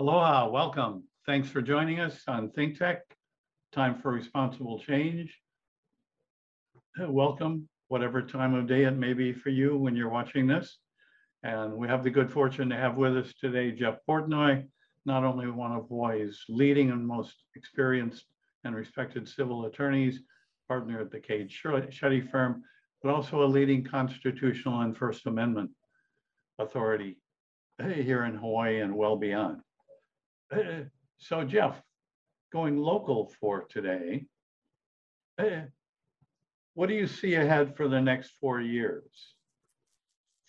Aloha, welcome. Thanks for joining us on Think Tech, Time for Responsible Change. Welcome, whatever time of day it may be for you when you're watching this. And we have the good fortune to have with us today Jeff Portnoy, not only one of Hawaii's leading and most experienced and respected civil attorneys, partner at the Cades Schutte firm, but also a leading constitutional and First Amendment authority here in Hawaii and well beyond. Uh, So Jeff, going local for today, uh, what do you see ahead for the next four years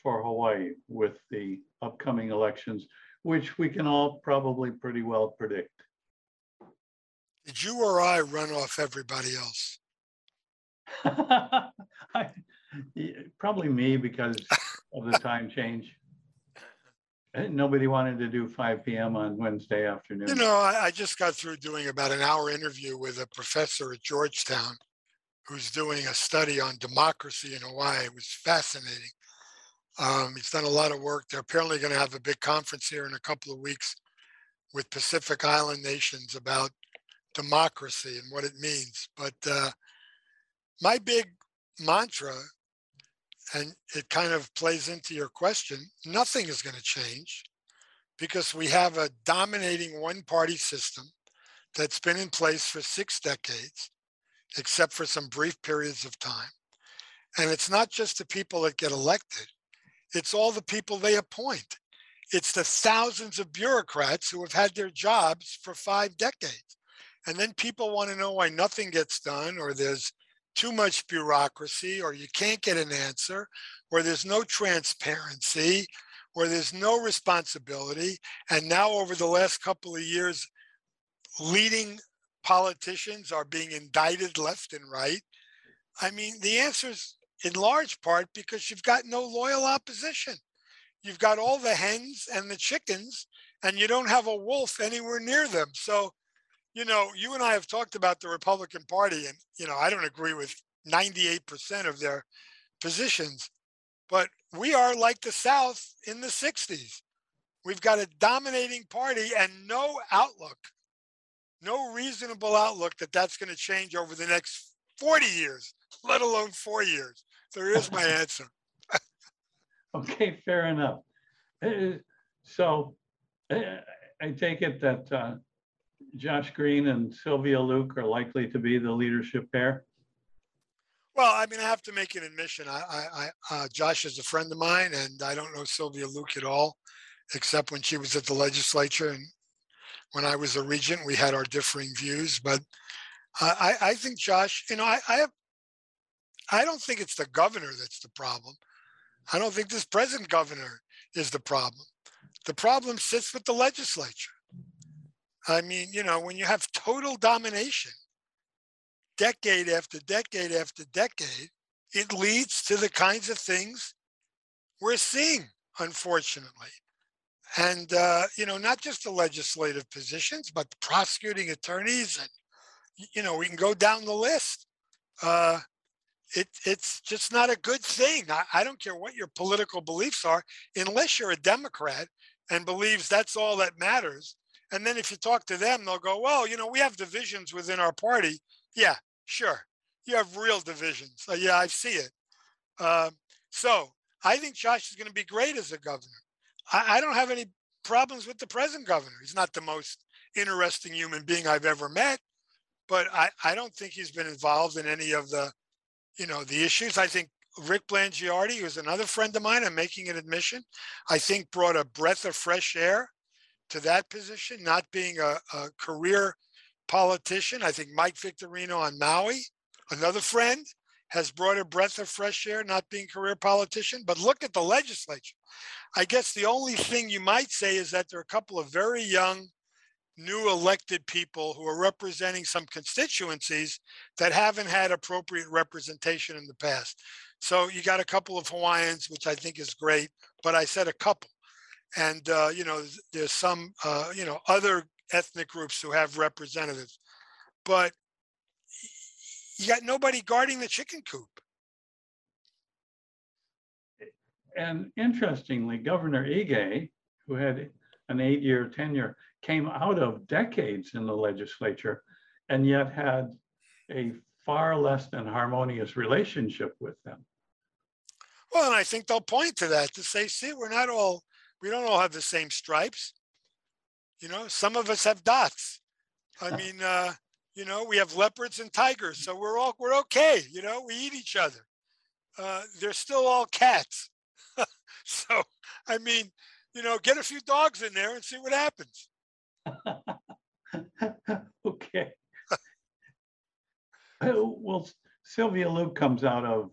for Hawaii with the upcoming elections, which we can all probably pretty well predict? Did you or I run off everybody else? I- Probably me because of the time change. Uh, Nobody wanted to do five PM on Wednesday afternoon. You know, I, I just got through doing about an hour interview with a professor at Georgetown who's doing a study on democracy in Hawaii. It was fascinating. Um, he's done a lot of work. They're apparently going to have a big conference here in a couple of weeks with Pacific Island nations about democracy and what it means. But uh, my big mantra, and it kind of plays into your question, nothing is going to change because we have a dominating one party system that's been in place for six decades, except for some brief periods of time. And it's not just the people that get elected, it's all the people they appoint. It's the thousands of bureaucrats who have had their jobs for five decades. And then people want to know why nothing gets done, or there's too much bureaucracy, or you can't get an answer, or there's no transparency, where there's no responsibility. And now, over the last couple of years, leading politicians are being indicted left and right. I mean, the answer is in large part because you've got no loyal opposition. You've got all the hens and the chickens, and you don't have a wolf anywhere near them. So, you know, you and I have talked about the Republican Party, and, you know, I don't agree with 98% of their positions, but we are like the South in the 60s. We've got a dominating party and no outlook, no reasonable outlook that that's going to change over the next 40 years, let alone four years. There is my answer. Okay, fair enough. Uh, So uh, I take it that uh, Josh Green and Sylvia Luke are likely to be the leadership pair? Well, I mean, I have to make an admission. I, I, uh, Josh is a friend of mine, and I don't know Sylvia Luke at all, except when she was at the legislature and when I was a regent, we had our differing views. But uh, I, I think Josh, you know, I, I have, I don't think it's the governor that's the problem. I don't think this present governor is the problem. The problem sits with the legislature. I mean, you know, when you have total domination, decade after decade after decade, it leads to the kinds of things we're seeing, unfortunately. And, uh, you know, not just the legislative positions, but the prosecuting attorneys. And, you know, we can go down the list. Uh, it, it's just not a good thing. I, I don't care what your political beliefs are, unless you're a Democrat and believes that's all that matters. And then if you talk to them, they'll go, well, you know, we have divisions within our party. Yeah, sure. You have real divisions. Uh, yeah, I see it. Um, so I think Josh is going to be great as a governor. I, I don't have any problems with the present governor. He's not the most interesting human being I've ever met, but I, I don't think he's been involved in any of the, you know, the issues. I think Rick Blangiardi, who's another friend of mine, I'm making an admission, I think brought a breath of fresh air to that position, not being a, a career politician. I think Mike Victorino on Maui, another friend, has brought a breath of fresh air, not being career politician. But look at the legislature. I guess the only thing you might say is that there are a couple of very young, new elected people who are representing some constituencies that haven't had appropriate representation in the past. So you got a couple of Hawaiians, which I think is great, but I said a couple. And, uh, you know, there's- some, uh, you know, other ethnic groups who have representatives. But you got nobody guarding the chicken coop. And interestingly, Governor Ige, who had an eight-year tenure, came out of decades in the legislature and yet had a far less than harmonious relationship with them. Well, and I think they'll point to that to say, see, we're not all, we don't all have the same stripes. You know, some of us have dots. I mean, uh, you know, we have leopards and tigers, so we're all we're okay. You know, we eat each other. Uh, they're still all cats. so, I mean, you know, get a few dogs in there and see what happens. Okay. Well, Sylvia Luke comes out of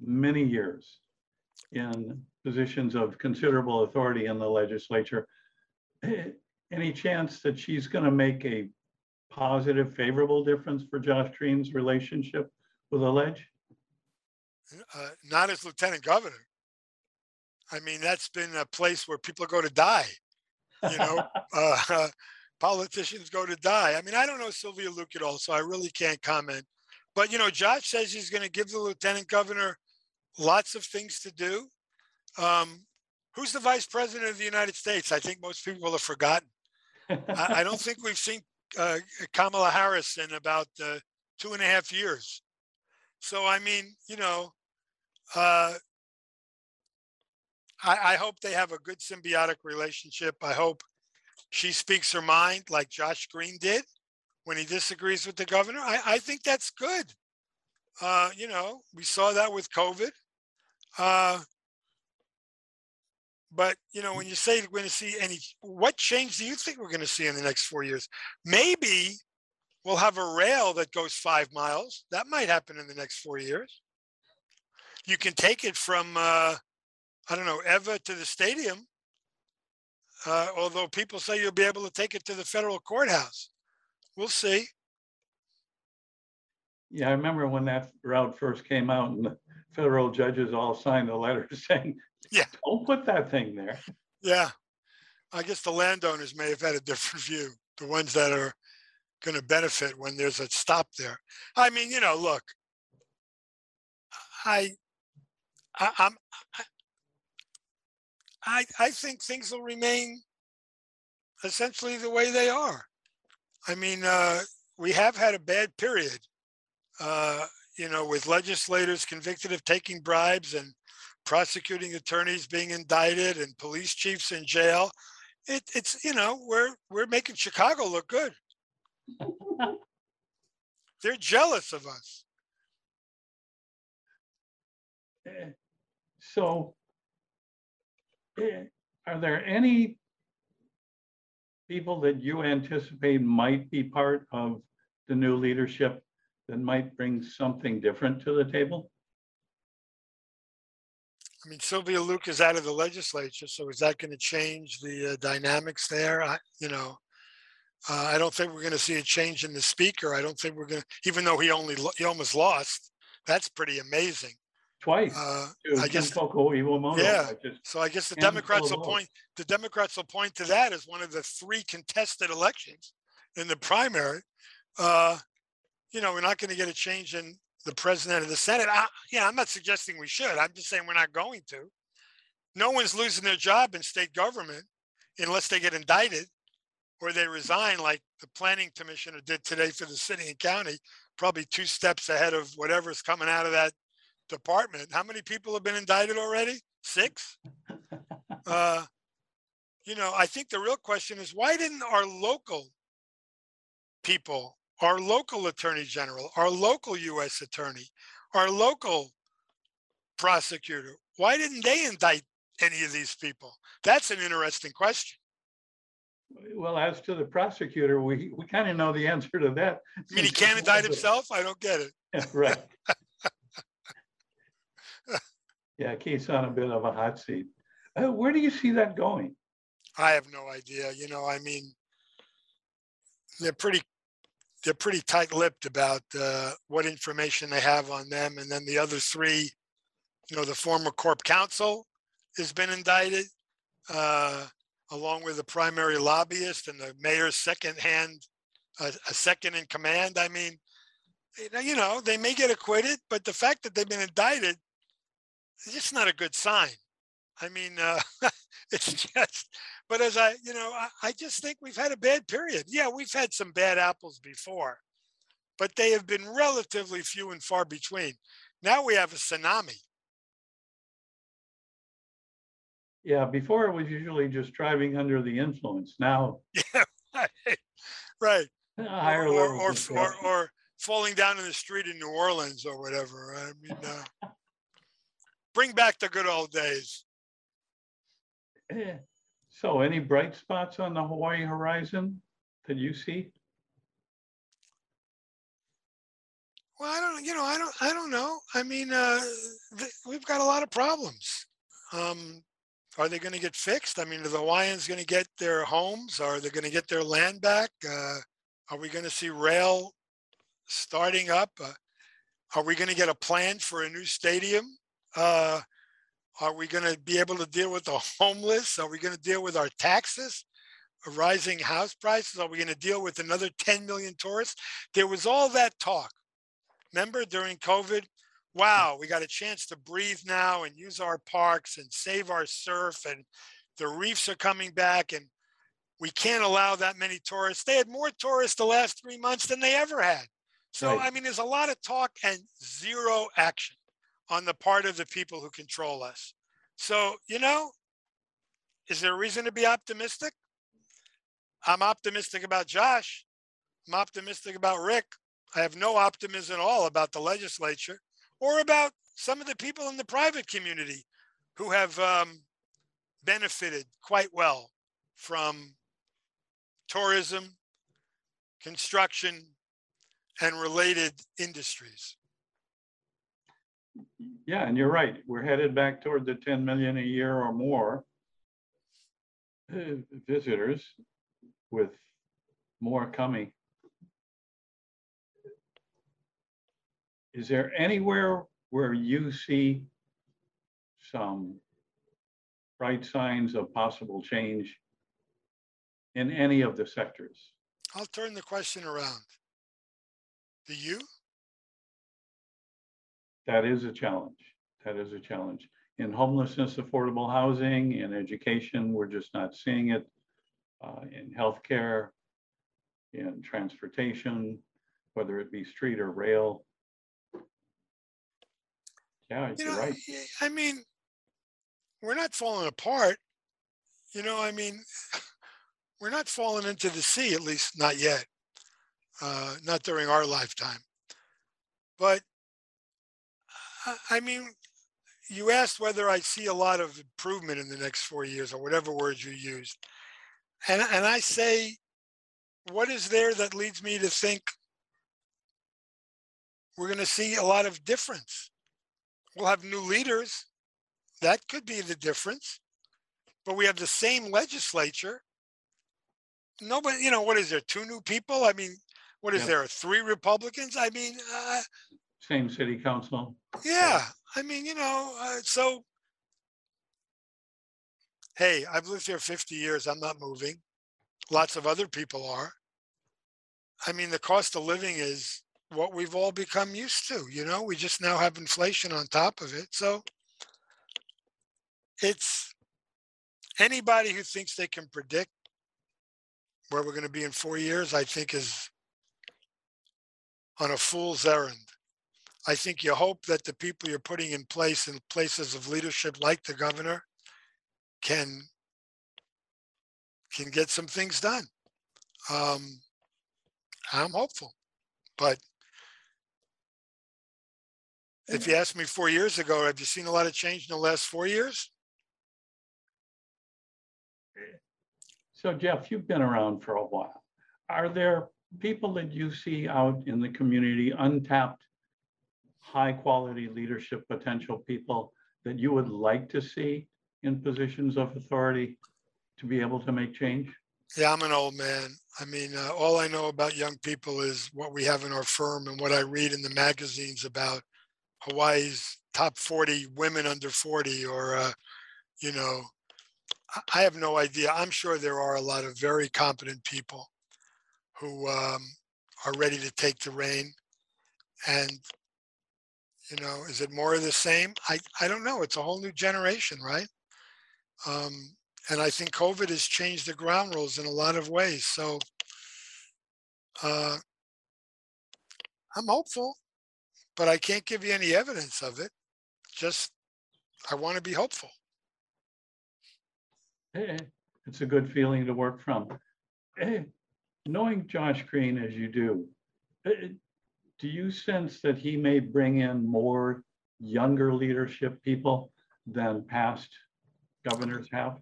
many years in positions of considerable authority in the legislature. Eh, Any chance that she's going to make a positive, favorable difference for Josh Green's relationship with Allege? Uh, not as lieutenant governor. I mean, that's been a place where people go to die. You know, uh, politicians go to die. I mean, I don't know Sylvia Luke at all, so I really can't comment. But you know, Josh says he's going to give the lieutenant governor lots of things to do. Um, who's the vice president of the United States? I think most people have forgotten. I, I don't think we've seen uh, Kamala Harris in about uh, two and a half years. So I mean, you know, uh, I, I hope they have a good symbiotic relationship. I hope she speaks her mind like Josh Green did when he disagrees with the governor. I, I think that's good. Uh, you know, we saw that with COVID. Uh, but you know, when you say we're going to see any, what change do you think we're going to see in the next four years? Maybe we'll have a rail that goes five miles. That might happen in the next four years. You can take it from, uh, I don't know, Ewa to the stadium. Uh, although people say you'll be able to take it to the federal courthouse. We'll see. Yeah, I remember when that route first came out and the federal judges all signed a letter saying, Yeah. don't put that thing there. Yeah. I guess the landowners may have had a different view, the ones that are going to benefit when there's a stop there. I mean, you know, look, I, I I'm, I, I think things will remain essentially the way they are. I mean, uh, we have had a bad period, uh, you know, with legislators convicted of taking bribes and prosecuting attorneys being indicted and police chiefs in jail. It, it's you know we're we're making Chicago look good. They're jealous of us. So eh, are there any people that you anticipate might be part of the new leadership that might bring something different to the table? I mean, Sylvia Luke is out of the legislature, so is that going to change the uh, dynamics there? I, you know, uh, I don't think we're going to see a change in the speaker. I don't think we're going to, even though he only he almost lost. That's pretty amazing. Twice. Uh, I guess- Iwamoto, Yeah. I just- so I guess the Democrats will point the Democrats will point to that as one of the three contested elections in the primary. Uh, you know, we're not going to get a change in the president of the Senate. I, yeah, I'm not suggesting we should. I'm just saying we're not going to. No one's losing their job in state government unless they get indicted or they resign, like the planning commissioner did today for the city and county, probably two steps ahead of whatever's coming out of that department. How many people have been indicted already? Six? Uh, you know, I think the real question is why didn't our local people, our local attorney general, our local U.S. attorney, our local prosecutor, why didn't they indict any of these people? That's an interesting question. Well, as to the prosecutor, we, we kind of know the answer to that. I mean, he can't indict himself? I don't get it. Yeah, Right. Yeah, Keith's on a bit of a hot seat. Uh, where do you see that going? I have no idea. You know, I mean, they're pretty, they're pretty tight-lipped about uh, what information they have on them, and then the other three, you know, the former corp counsel has been indicted, uh, along with the primary lobbyist and the mayor's second-hand, uh, a second in command. I mean, you know- they may get acquitted, but the fact that they've been indicted is just not a good sign. I mean, uh, it's just, But as I, you know, I, I just think we've had a bad period. Yeah, we've had some bad apples before, but they have been relatively few and far between. Now we have a tsunami. Yeah, before it was usually just driving under the influence. Now, yeah, Right. Right. a Or, higher or, level. or, or, or falling down in the street in New Orleans or whatever. I mean, uh, bring back the good old days. So any bright spots on the Hawaii horizon that you see? Well, I don't, you know, I don't, I don't know. I mean, uh, we've got a lot of problems. Um, are they going to get fixed? I mean, are the Hawaiians going to get their homes? Are they going to get their land back? Uh, are we going to see rail starting up? Uh, are we going to get a plan for a new stadium? Uh, are we going to be able to deal with the homeless? Are we going to deal with our taxes? Rising house prices? Are we going to deal with another 10 million tourists? There was all that talk. Remember during COVID? Wow, we got a chance to breathe now and use our parks and save our surf, and the reefs are coming back, and we can't allow that many tourists. They had more tourists the last three months than they ever had. So, Right. I mean, there's a lot of talk and zero action on the part of the people who control us. So, you know, is there a reason to be optimistic? I'm optimistic about Josh. I'm optimistic about Rick. I have no optimism at all about the legislature or about some of the people in the private community who have um, benefited quite well from tourism, construction, and related industries. Yeah, and you're right. We're headed back toward the 10 million a year or more uh, visitors with more coming. Is there anywhere where you see some bright signs of possible change in any of the sectors? I'll turn the question around. Do you? That is a challenge. That is a challenge. In homelessness, affordable housing, in education, we're just not seeing it. Uh, in healthcare, in transportation, whether it be street or rail. Yeah, You you're know, right. I mean, we're not falling apart. You know, I mean, we're not falling into the sea, at least not yet. Uh, not during our lifetime. But I, mean, you asked whether I see a lot of improvement in the next four years or whatever words you used. And, and I say, what is there that leads me to think we're going to see a lot of difference? We'll have new leaders. That could be the difference. But we have the same legislature. Nobody, you know, what is there? Two new people? I mean, what is Yep. there? Three Republicans? I mean, uh, Same city council. yeah. I mean, you know, uh, so hey, I've lived here 50 years. I'm not moving. Lots of other people are. I mean, the cost of living is what we've all become used to. You know, we just now have inflation on top of it. So it's anybody who thinks they can predict where we're going to be in four years, I think is on a fool's errand. I think you hope that the people you're putting in place in places of leadership like the governor can can get some things done. Um, I'm hopeful, but if you asked me four years ago, have you seen a lot of change in the last four years? So Jeff, you've been around for a while. Are there people that you see out in the community, untapped, high-quality leadership potential people that you would like to see in positions of authority to be able to make change? Yeah, I'm an old man. I mean, uh, all I know about young people is what we have in our firm and what I read in the magazines about Hawaii's top 40 women under 40, or, uh, you know, I- I have no idea. I'm sure there are a lot of very competent people who um, are ready to take the reign. And, you know, is it more of the same? I, I don't know. It's a whole new generation, right? Um, and I think COVID has changed the ground rules in a lot of ways. So uh, I'm hopeful, but I can't give you any evidence of it. Just I want to be hopeful. hey, It's a good feeling to work from. hey, Knowing Josh Green as you do, do you sense that he may bring in more younger leadership people than past governors have?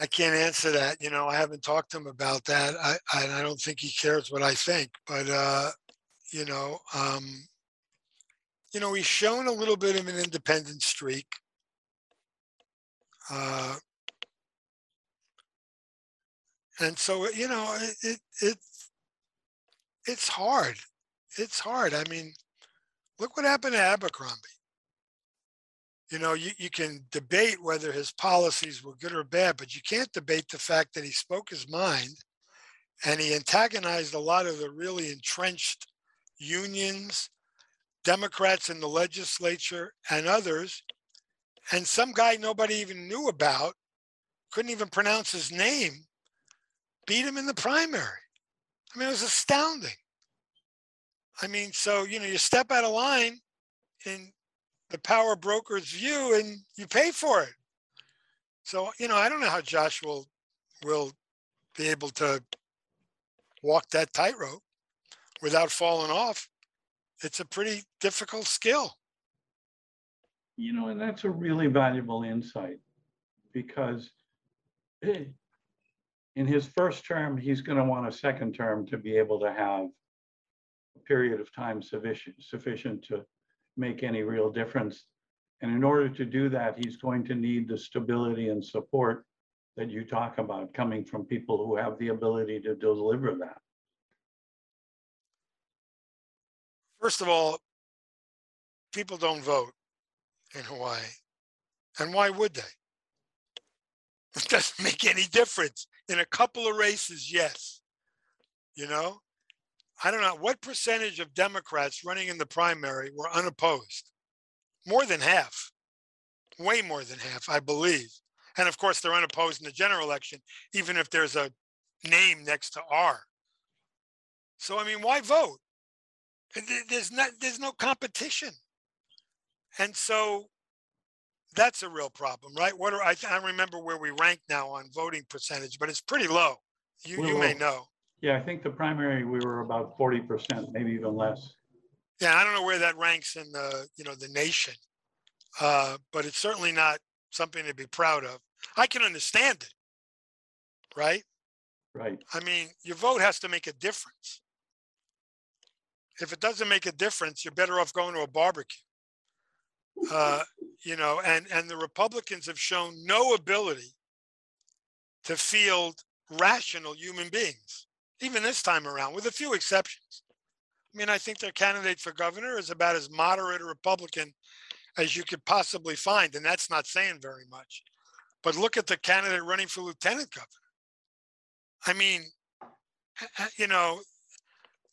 I can't answer that. You know, I haven't talked to him about that. I, I, I don't think he cares what I think, but, uh, you know, um, you know, he's shown a little bit of an independent streak. Uh, and so, you know, it, it, it's, hard. It's hard. I mean, look what happened to Abercrombie. You know, you, you can debate whether his policies were good or bad, but you can't debate the fact that he spoke his mind and he antagonized a lot of the really entrenched unions, Democrats in the legislature, and others. And some guy nobody even knew about, couldn't even pronounce his name, beat him in the primary. I mean, it was astounding. I mean, so, you know, you step out of line in the power broker's view and you pay for it. So, you know, I don't know how Josh will will be able to walk that tightrope without falling off. It's a pretty difficult skill. You know, and that's a really valuable insight because in his first term, he's going to want a second term to be able to have a period of time sufficient, sufficient to make any real difference. And in order to do that, he's going to need the stability and support that you talk about coming from people who have the ability to deliver that. First of all, people don't vote in Hawaii. And why would they? It doesn't make any difference. In a couple of races, yes. You know, I don't know what percentage of Democrats running in the primary were unopposed. More than half, way more than half, I believe. And of course, they're unopposed in the general election, even if there's a name next to R. So I mean, why vote? There's not, there's no competition, and so that's a real problem, right? What are I? I remember where we rank now on voting percentage, but it's pretty low. You you may know. Yeah, I think the primary, we were about forty percent, maybe even less. Yeah, I don't know where that ranks in the you know the nation, uh, but it's certainly not something to be proud of. I can understand it, right? Right. I mean, your vote has to make a difference. If it doesn't make a difference, you're better off going to a barbecue. Uh, you know, and and the Republicans have shown no ability to field rational human beings even this time around, with a few exceptions. I mean, I think their candidate for governor is about as moderate a Republican as you could possibly find, and that's not saying very much. But look at the candidate running for lieutenant governor. I mean, eh, eh, you know,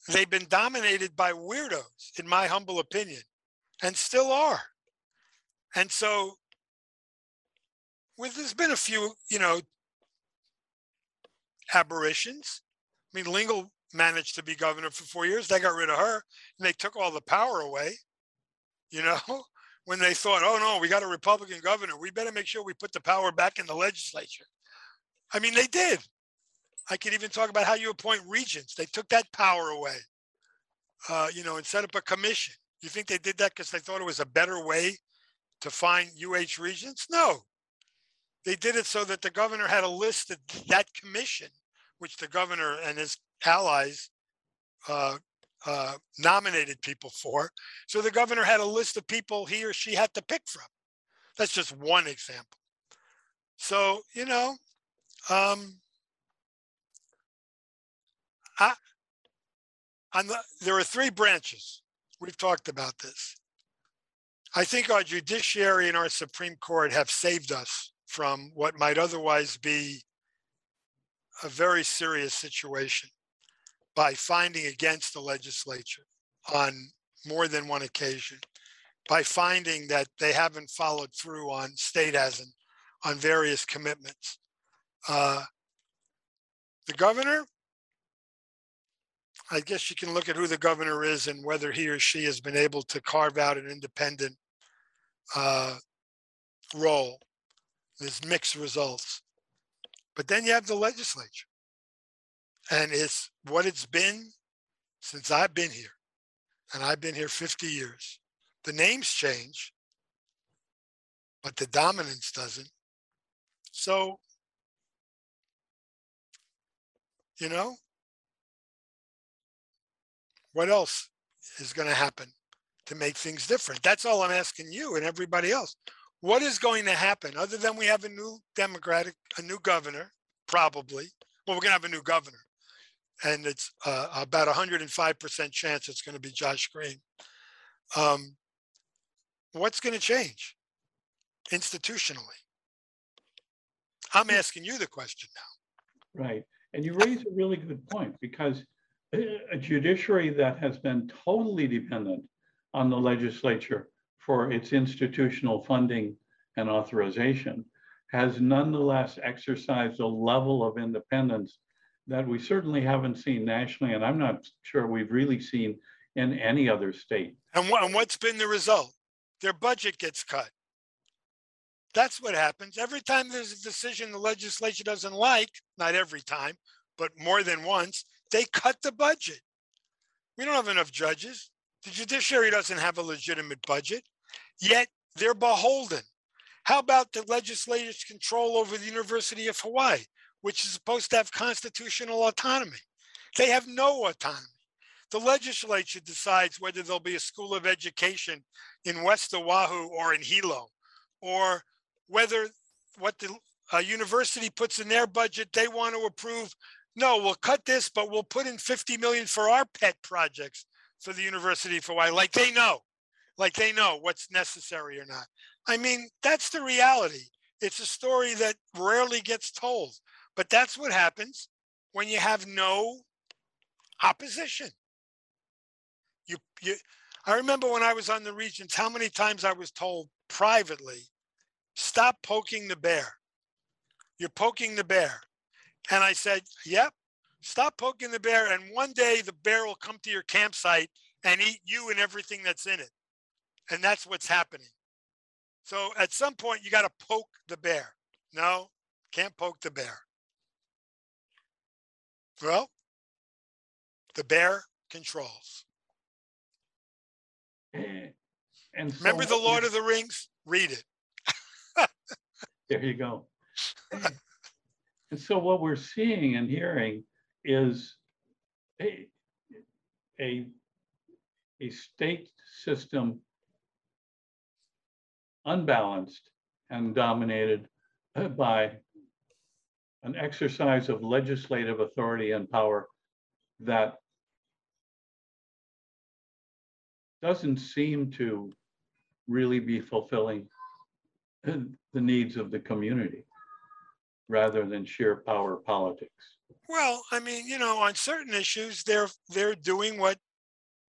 they've been dominated by weirdos, in my humble opinion, and still are. And so, with there's been a few, you know, aberrations. I mean, Lingle managed to be governor for four years. They got rid of her and they took all the power away. You know, when they thought, oh no, we got a Republican governor, we better make sure we put the power back in the legislature. I mean, they did. I could even talk about how you appoint regents. They took that power away, uh, you know, and set up a commission. You think they did that because they thought it was a better way to find UH regents? No. They did it so that the governor had a list of that commission, which the governor and his allies uh, uh, nominated people for. So the governor had a list of people he or she had to pick from. That's just one example. So, you know, um, I, the, there are three branches. We've talked about this. I think our judiciary and our Supreme Court have saved us from what might otherwise be a very serious situation by finding against the legislature on more than one occasion, by finding that they haven't followed through on state as on various commitments. Uh, the governor, I guess you can look at who the governor is and whether he or she has been able to carve out an independent uh, role. There's mixed results. But then you have the legislature. And it's what it's been since I've been here. And I've been here 50 years. The names change, but the dominance doesn't. So, you know, what else is going to happen to make things different? That's all I'm asking you and everybody else. What is going to happen other than we have a new Democratic, a new governor, probably? Well, we're going to have a new governor, and it's uh, about 105% chance it's going to be Josh Green. Um, what's going to change institutionally? I'm asking you the question now. Right. And you raise a really good point because a a judiciary that has been totally dependent on the legislature for its institutional funding and authorization has nonetheless exercised a level of independence that we certainly haven't seen nationally, and I'm not sure we've really seen in any other state. And, what, and what's been the result? Their budget gets cut. That's what happens. Every time there's a decision the legislature doesn't like, not every time, but more than once, they cut the budget. We don't have enough judges. The judiciary doesn't have a legitimate budget, yet they're beholden. How about the legislature's control over the University of Hawaii, which is supposed to have constitutional autonomy? They have no autonomy. The legislature decides whether there'll be a school of education in West Oahu or in Hilo, or whether what the uh, university puts in their budget they want to approve. No, we'll cut this, but we'll put in 50 million for our pet projects for the University of Hawaii, like they know, like they know what's necessary or not. I mean, that's the reality. It's a story that rarely gets told, but that's what happens when you have no opposition. You, you, I remember when I was on the Regents, how many times I was told privately, stop poking the bear. You're poking the bear. And I said, yep, stop poking the bear. And one day the bear will come to your campsite and eat you and everything that's in it. And that's what's happening. So at some point, you got to poke the bear. No, can't poke the bear. Well, the bear controls. And so Remember the Lord of the Rings? Read it. There you go. And so what we're seeing and hearing is a, a, a state system unbalanced and dominated by an exercise of legislative authority and power that doesn't seem to really be fulfilling the needs of the community rather than sheer power politics. Well, I mean, you know, on certain issues, they're they're doing what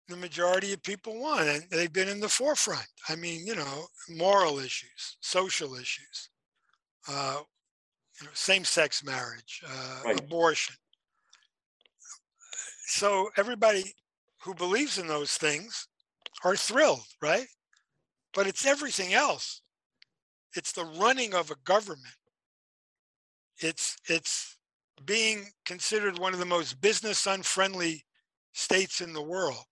the majority of people want, and they've been in the forefront. I mean, you know, moral issues, social issues, uh, you know, same-sex marriage, uh, Right. abortion. So everybody who believes in those things are thrilled, right? But it's everything else. It's the running of a government. It's it's being considered one of the most business unfriendly states in the world.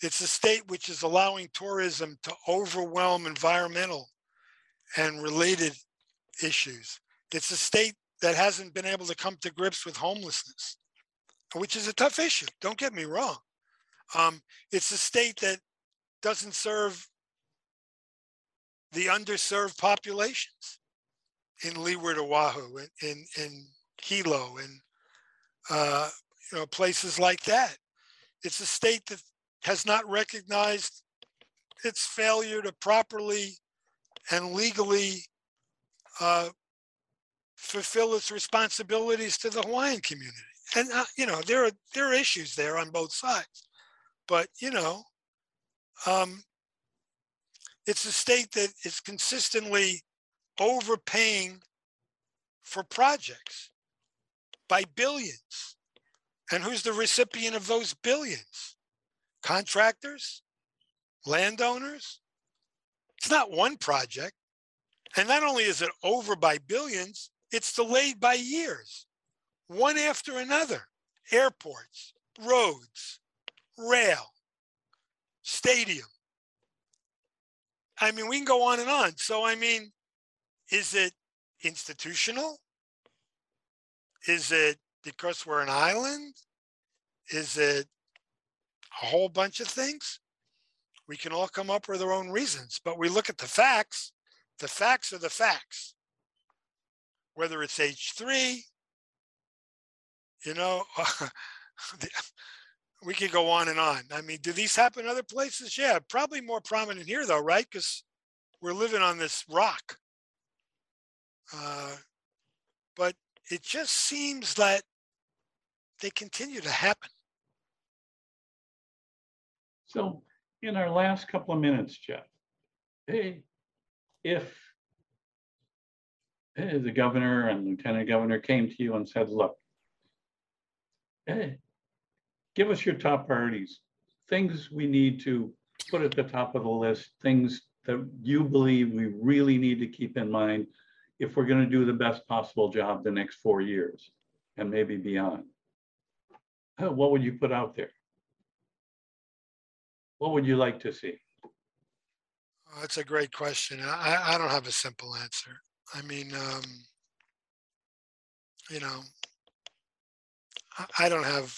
It's a state which is allowing tourism to overwhelm environmental and related issues. It's a state that hasn't been able to come to grips with homelessness, which is a tough issue. Don't get me wrong. Um, it's a state that doesn't serve the underserved populations in Leeward, Oahu, in in, in Hilo, and uh, you know places like that. It's a state that has not recognized its failure to properly and legally uh, fulfill its responsibilities to the Hawaiian community. And uh, you know there are there are issues there on both sides, but you know. Um, it's a state that is consistently overpaying for projects by billions. And who's the recipient of those billions? Contractors? Landowners? It's not one project. And not only is it over by billions, it's delayed by years, one after another. Airports, roads, rail, stadium. I mean, we can go on and on. So, I mean, is it institutional? Is it because we're an island? Is it a whole bunch of things? We can all come up with our own reasons, but we look at the facts. The facts are the facts. Whether it's H3, you know, we could go on and on. I mean, do these happen other places? Yeah, probably more prominent here though, right? Because we're living on this rock. Uh, but it just seems that they continue to happen. So in our last couple of minutes, Jeff, hey, if the governor and lieutenant governor came to you and said, look, hey, give us your top priorities, things we need to put at the top of the list, things that you believe we really need to keep in mind if we're going to do the best possible job the next four years and maybe beyond. Uh, What would you put out there? What would you like to see? Oh, That's a great question. I, I don't have a simple answer. I mean, um, you know, I, I don't have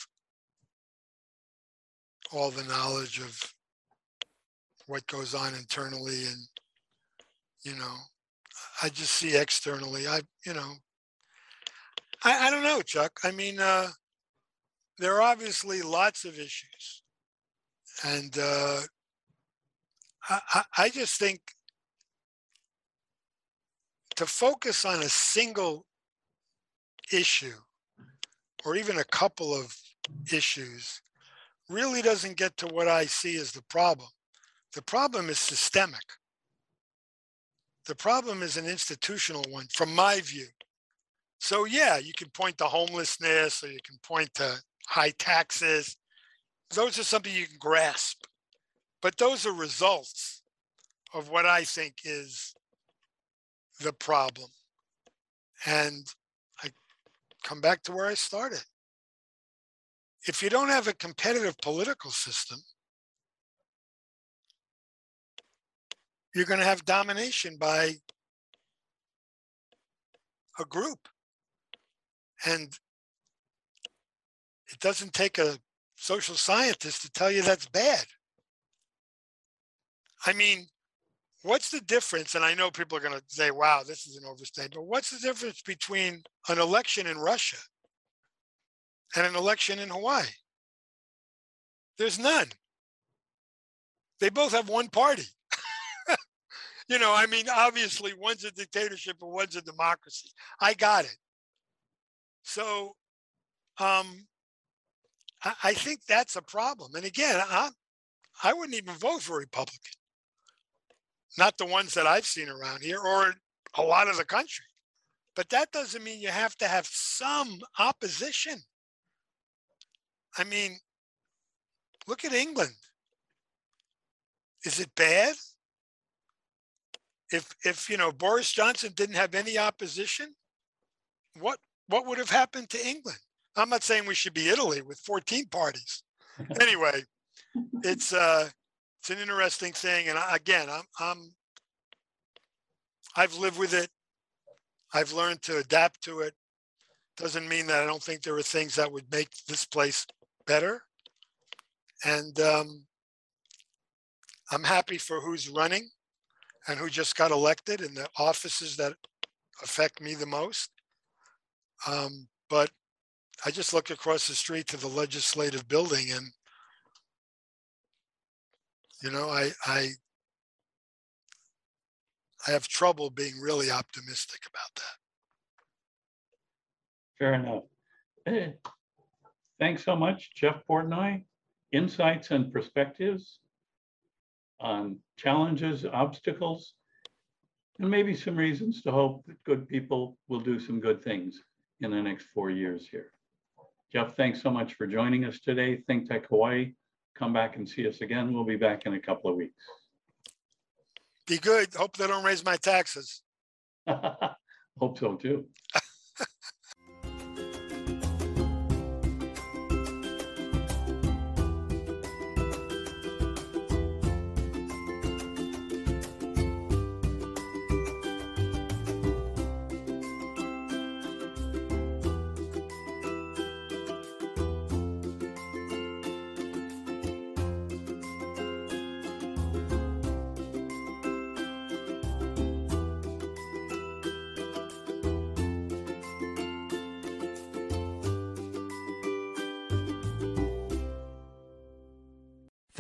all the knowledge of what goes on internally and, you know, I just see externally. I, you know, I, I don't know, Chuck. I mean, uh, there are obviously lots of issues. And uh, I, I, I just think to focus on a single issue or even a couple of issues really doesn't get to what I see as the problem. The problem is systemic. The problem is an institutional one, from my view. So, yeah, you can point to homelessness or you can point to high taxes. Those are something you can grasp. But those are results of what I think is the problem. And I come back to where I started. If you don't have a competitive political system, you're going to have domination by a group. And it doesn't take a social scientist to tell you that's bad. I mean, what's the difference? And I know people are going to say, wow, this is an overstatement, but what's the difference between an election in Russia and an election in Hawaii? There's none. They both have one party. You know, I mean, obviously, one's a dictatorship and one's a democracy. I got it. So, um, I, I think that's a problem. And again, I, I wouldn't even vote for Republican, not the ones that I've seen around here or a lot of the country. But that doesn't mean you have to have some opposition. I mean, look at England. Is it bad? If if you know Boris Johnson didn't have any opposition, what what would have happened to England? I'm not saying we should be Italy with 14 parties. Anyway, it's uh it's an interesting thing and I, again, I'm I'm I've lived with it. I've learned to adapt to it. Doesn't mean that I don't think there are things that would make this place better. And um, I'm happy for who's running and who just got elected in the offices that affect me the most. Um, but I just look across the street to the legislative building and you know, I I I have trouble being really optimistic about that. Fair enough. Eh, Thanks so much, Jeff Portnoy. Insights and perspectives on challenges, obstacles. and maybe some reasons to hope that good people will do some good things in the next four years here. Jeff, thanks so much for joining us today. Think Tech Hawaii, come back and see us again. We'll be back in a couple of weeks. Be good. Hope they don't raise my taxes. Hope so too.